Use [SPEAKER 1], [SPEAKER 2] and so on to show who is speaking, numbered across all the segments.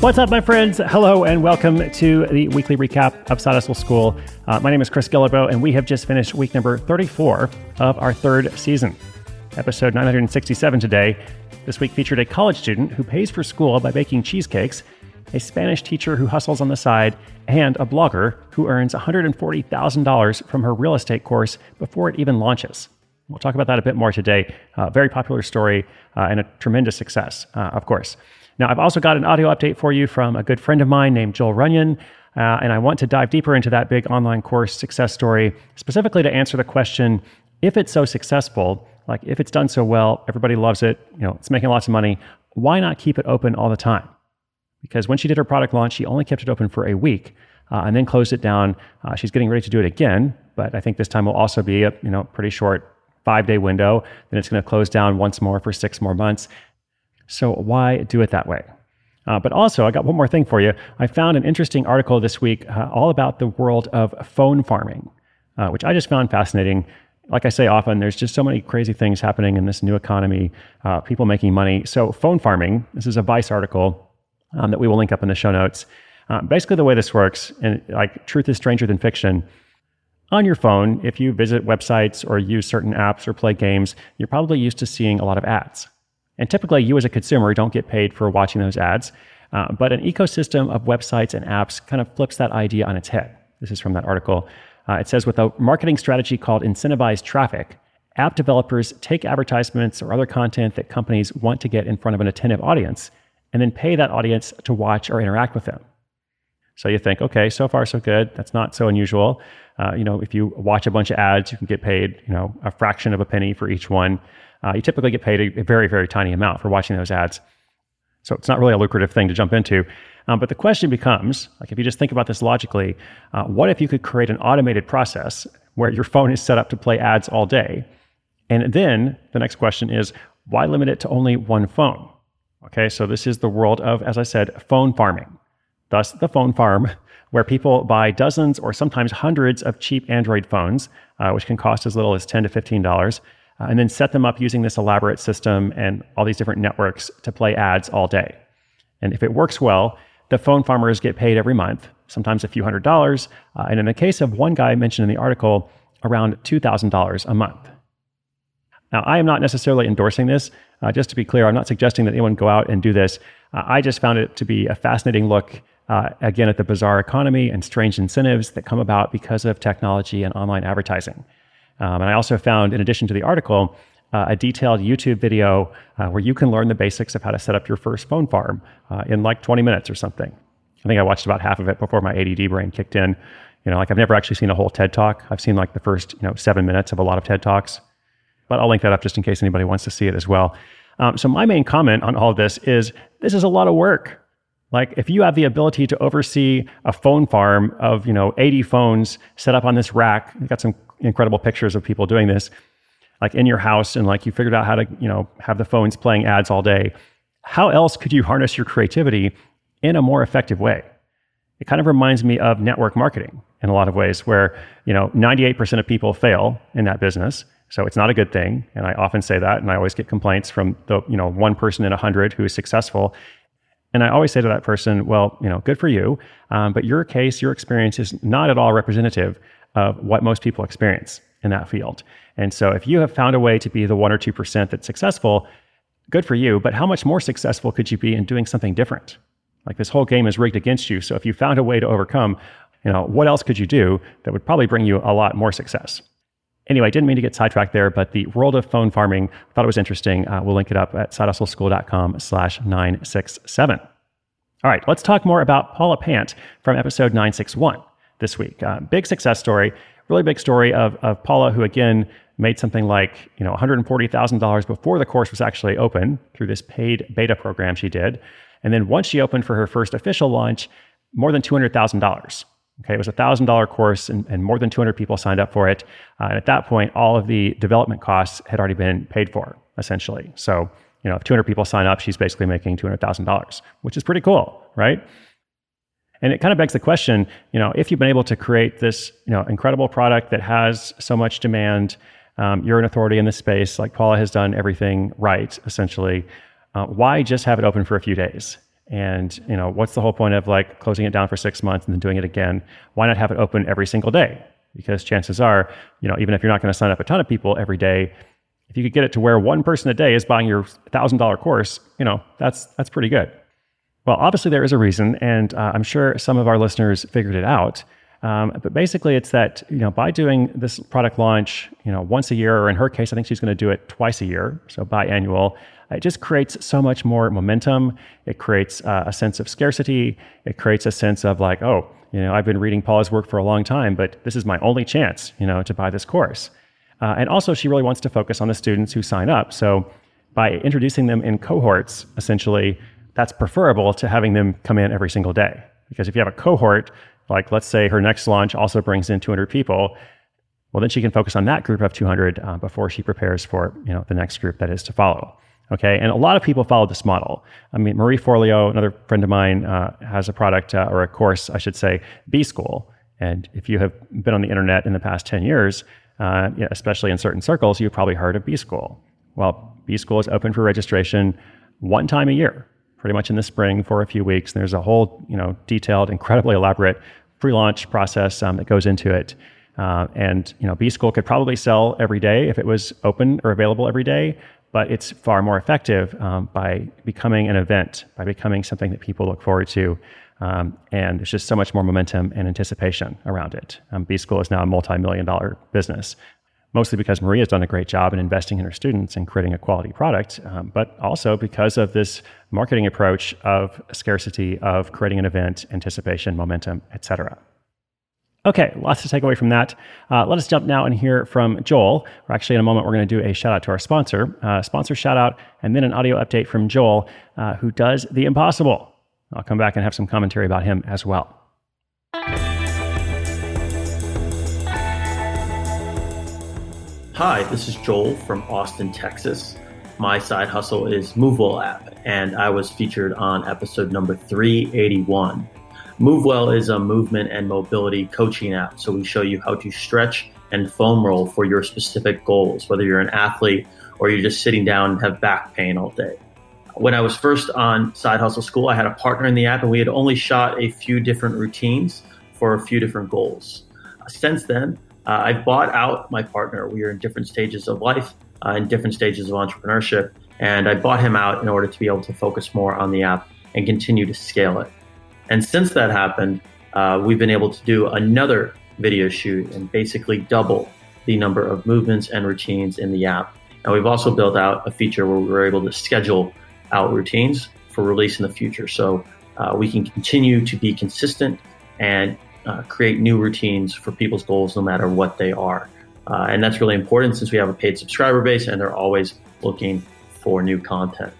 [SPEAKER 1] What's up, my friends? Hello, and welcome to the weekly recap of Side Hustle School. Uh, my name is Chris Guillebeau, and we have just finished week number 34 of our third season. Episode 967 today. This week featured a college student who pays for school by baking cheesecakes, a Spanish teacher who hustles on the side, and a blogger who earns $140,000 from her real estate course before it even launches. We'll talk about that a bit more today. Uh, very popular story uh, and a tremendous success, uh, of course. Now, I've also got an audio update for you from a good friend of mine named Joel Runyon. Uh, and I want to dive deeper into that big online course success story, specifically to answer the question if it's so successful, like if it's done so well, everybody loves it, you know, it's making lots of money, why not keep it open all the time? Because when she did her product launch, she only kept it open for a week uh, and then closed it down. Uh, she's getting ready to do it again, but I think this time will also be a you know pretty short five day window. Then it's going to close down once more for six more months. So why do it that way? Uh, but also, I got one more thing for you. I found an interesting article this week uh, all about the world of phone farming, uh, which I just found fascinating. Like I say often, there's just so many crazy things happening in this new economy, uh, people making money. So, phone farming, this is a Vice article um, that we will link up in the show notes. Uh, basically, the way this works, and like truth is stranger than fiction, on your phone, if you visit websites or use certain apps or play games, you're probably used to seeing a lot of ads. And typically, you as a consumer don't get paid for watching those ads. Uh, but an ecosystem of websites and apps kind of flips that idea on its head. This is from that article. Uh, it says with a marketing strategy called incentivized traffic, app developers take advertisements or other content that companies want to get in front of an attentive audience and then pay that audience to watch or interact with them. So you think, okay, so far so good. That's not so unusual. Uh, you know, if you watch a bunch of ads, you can get paid, you know, a fraction of a penny for each one uh, you typically get paid a, a, very, very tiny amount for watching those ads. So it's not really a lucrative thing to jump into. Um, but the question becomes like, if you just think about this logically, uh, what if you could create an automated process where your phone is set up to play ads all day? And then the next question is, why limit it to only one phone? Okay, so this is the world of, as I said, phone farming. Thus, the phone farm, where people buy dozens or sometimes hundreds of cheap Android phones, uh, which can cost as little as 10 to $15 uh, and then set them up using this elaborate system and all these different networks to play ads all day. And if it works well, the phone farmers get paid every month, sometimes a few hundred dollars. Uh, and in the case of one guy mentioned in the article, around $2,000 a month. Now, I am not necessarily endorsing this. Uh, just to be clear, I'm not suggesting that anyone go out and do this. Uh, I just found it to be a fascinating look, uh, again, at the bizarre economy and strange incentives that come about because of technology and online advertising. Um, and I also found, in addition to the article, uh, a detailed YouTube video uh, where you can learn the basics of how to set up your first phone farm uh, in like 20 minutes or something. I think I watched about half of it before my ADD brain kicked in. You know, like I've never actually seen a whole TED talk. I've seen like the first, you know, seven minutes of a lot of TED talks, but I'll link that up just in case anybody wants to see it as well. Um, so my main comment on all of this is this is a lot of work. Like if you have the ability to oversee a phone farm of, you know, 80 phones set up on this rack, you've got some incredible pictures of people doing this, like in your house, and like you figured out how to, you know, have the phones playing ads all day. How else could you harness your creativity in a more effective way? It kind of reminds me of network marketing in a lot of ways, where you know 98% of people fail in that business. So it's not a good thing, and I often say that, and I always get complaints from the you know one person in a hundred who is successful. And I always say to that person, well, you know, good for you, um, but your case, your experience is not at all representative of what most people experience in that field. And so if you have found a way to be the 1 or 2% that's successful, good for you, but how much more successful could you be in doing something different? Like this whole game is rigged against you. So if you found a way to overcome, you know, what else could you do that would probably bring you a lot more success? Anyway, I didn't mean to get sidetracked there, but the world of phone farming, I thought it was interesting. Uh, we'll link it up at sidehustleschool.com slash 967. All right, let's talk more about Paula Pant from episode 961 this week. Uh, big success story, really big story of, of Paula, who again made something like you know $140,000 before the course was actually open through this paid beta program she did. And then once she opened for her first official launch, more than $200,000. Okay, it was a thousand dollar course, and, and, more than 200 people signed up for it. Uh, and at that point, all of the development costs had already been paid for, essentially. So, you know, if 200 people sign up, she's basically making $200,000, which is pretty cool, right? And it kind of begs the question, you know, if you've been able to create this, you know, incredible product that has so much demand, um, you're an authority in this space, like Paula has done everything right, essentially. Uh, why just have it open for a few days? And you know, what's the whole point of like closing it down for six months and then doing it again? Why not have it open every single day? Because chances are, you know, even if you're not going to sign up a ton of people every day, if you could get it to where one person a day is buying your thousand dollar course, you know, that's that's pretty good. Well, obviously there is a reason, and uh, I'm sure some of our listeners figured it out. Um, but basically, it's that you know by doing this product launch, you know, once a year, or in her case, I think she's going to do it twice a year, so biannual. It just creates so much more momentum. It creates uh, a sense of scarcity. It creates a sense of like, oh, you know, I've been reading Paula's work for a long time, but this is my only chance, you know, to buy this course. Uh, and also, she really wants to focus on the students who sign up. So by introducing them in cohorts, essentially, that's preferable to having them come in every single day. Because if you have a cohort, like let's say her next launch also brings in 200 people, well, then she can focus on that group of 200 uh, before she prepares for you know the next group that is to follow. Okay, and a lot of people follow this model. I mean, Marie Forleo, another friend of mine, uh, has a product uh, or a course, I should say, B School. And if you have been on the internet in the past 10 years, uh, especially in certain circles, you've probably heard of B School. Well, B School is open for registration one time a year, pretty much in the spring for a few weeks. And there's a whole, you know, detailed, incredibly elaborate pre-launch process um, that goes into it. Uh, and you know, B School could probably sell every day if it was open or available every day, but it's far more effective um, by becoming an event, by becoming something that people look forward to. Um, and there's just so much more momentum and anticipation around it. Um, B School is now a multi-million dollar business, mostly because Maria has done a great job in investing in her students and creating a quality product, um, but also because of this marketing approach of scarcity, of creating an event, anticipation, momentum, etc. Okay, lots to take away from that. Uh, let us jump now and hear from Joel. Or actually, in a moment, we're going to do a shout out to our sponsor, uh, sponsor shout out, and then an audio update from Joel, uh, who does the impossible. I'll come back and have some commentary about him as well.
[SPEAKER 2] Hi, this is Joel from Austin, Texas. My side hustle is MoveWell app, and I was featured on episode number 381. MoveWell is a movement and mobility coaching app, so we show you how to stretch and foam roll for your specific goals, whether you're an athlete or you're just sitting down and have back pain all day when I was first on Side Hustle School, I had a partner in the app, and we had only shot a few different routines for a few different goals. Since then, uh, I've bought out my partner. We are in different stages of life, uh, in different stages of entrepreneurship, and I bought him out in order to be able to focus more on the app and continue to scale it. And since that happened, uh, we've been able to do another video shoot and basically double the number of movements and routines in the app. And we've also built out a feature where we were able to schedule out routines for release in the future. So uh, we can continue to be consistent and uh, create new routines for people's goals no matter what they are. Uh, and that's really important since we have a paid subscriber base and they're always looking for new content.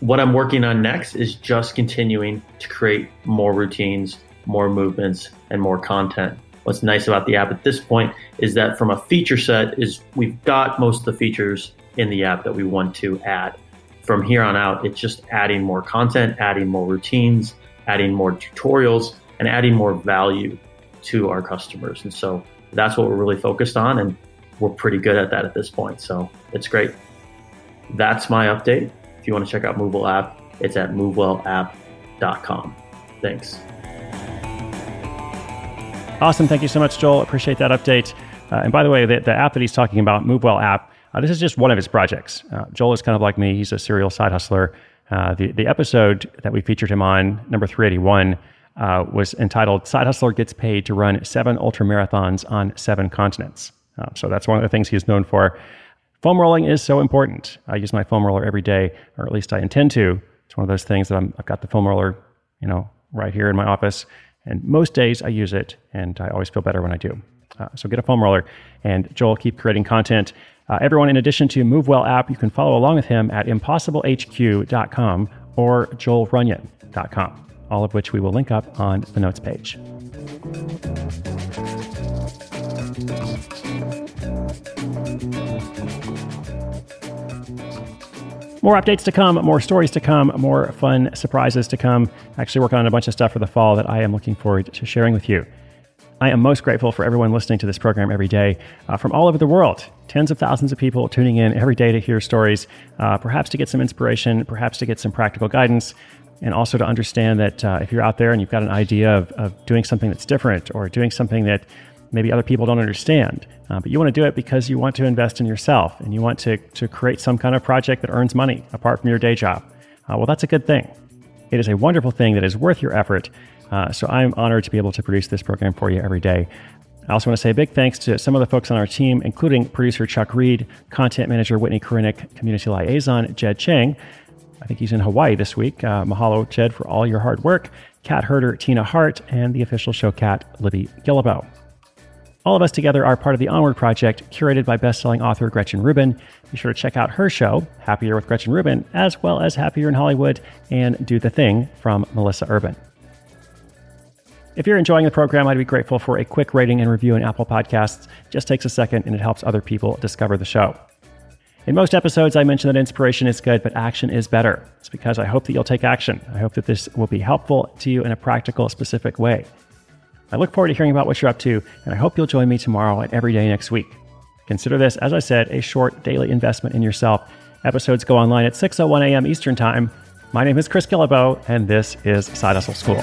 [SPEAKER 2] What I'm working on next is just continuing to create more routines, more movements, and more content. What's nice about the app at this point is that from a feature set is we've got most of the features in the app that we want to add from here on out, it's just adding more content, adding more routines, adding more tutorials, and adding more value to our customers. And so that's what we're really focused on. And we're pretty good at that at this point. So it's great. That's my update. If you want to check out MoveWell app, it's at movewellapp.com. Thanks.
[SPEAKER 1] Awesome. Thank you so much, Joel. Appreciate that update. Uh, and by the way, the, the app that he's talking about, MoveWell app, uh, this is just one of his projects. Uh, Joel is kind of like me. He's a serial side hustler. Uh, the, the episode that we featured him on, number 381, uh, was entitled Side Hustler Gets Paid to Run Seven Ultra Marathons on Seven Continents. Uh, so that's one of the things he's known for. Foam rolling is so important. I use my foam roller every day, or at least I intend to. It's one of those things that i have got the foam roller, you know, right here in my office. And most days I use it, and I always feel better when I do. Uh, so get a foam roller. And Joel, keep creating content. Uh, everyone, in addition to MoveWell app, you can follow along with him at impossiblehq.com or joelrunyon.com, all of which we will link up on the notes page. More updates to come, more stories to come, more fun surprises to come. Actually, working on a bunch of stuff for the fall that I am looking forward to sharing with you. I am most grateful for everyone listening to this program every day uh, from all over the world. Tens of thousands of people tuning in every day to hear stories, uh, perhaps to get some inspiration, perhaps to get some practical guidance, and also to understand that uh, if you're out there and you've got an idea of, of doing something that's different or doing something that maybe other people don't understand, uh, but you want to do it because you want to invest in yourself and you want to, to create some kind of project that earns money apart from your day job, uh, well, that's a good thing. It is a wonderful thing that is worth your effort. Uh, so I'm honored to be able to produce this program for you every day. I also want to say a big thanks to some of the folks on our team, including producer Chuck Reed, content manager Whitney Korinik, community liaison Jed Chang. I think he's in Hawaii this week. Uh, mahalo, Jed, for all your hard work. Cat herder Tina Hart, and the official show cat Libby Guillebeau. All of us together are part of the Onward Project, curated by bestselling author Gretchen Rubin. Be sure to check out her show, Happier with Gretchen Rubin, as well as Happier in Hollywood and Do the Thing from Melissa Urban. If you're enjoying the program, I'd be grateful for a quick rating and review in Apple Podcasts. Just takes a second and it helps other people discover the show. In most episodes, I mention that inspiration is good, but action is better. It's because I hope that you'll take action. I hope that this will be helpful to you in a practical, specific way. I look forward to hearing about what you're up to, and I hope you'll join me tomorrow and every day next week. Consider this, as I said, a short daily investment in yourself. Episodes go online at 6.01 a.m. Eastern Time. My name is Chris Guillebeau, and this is Side Hustle School.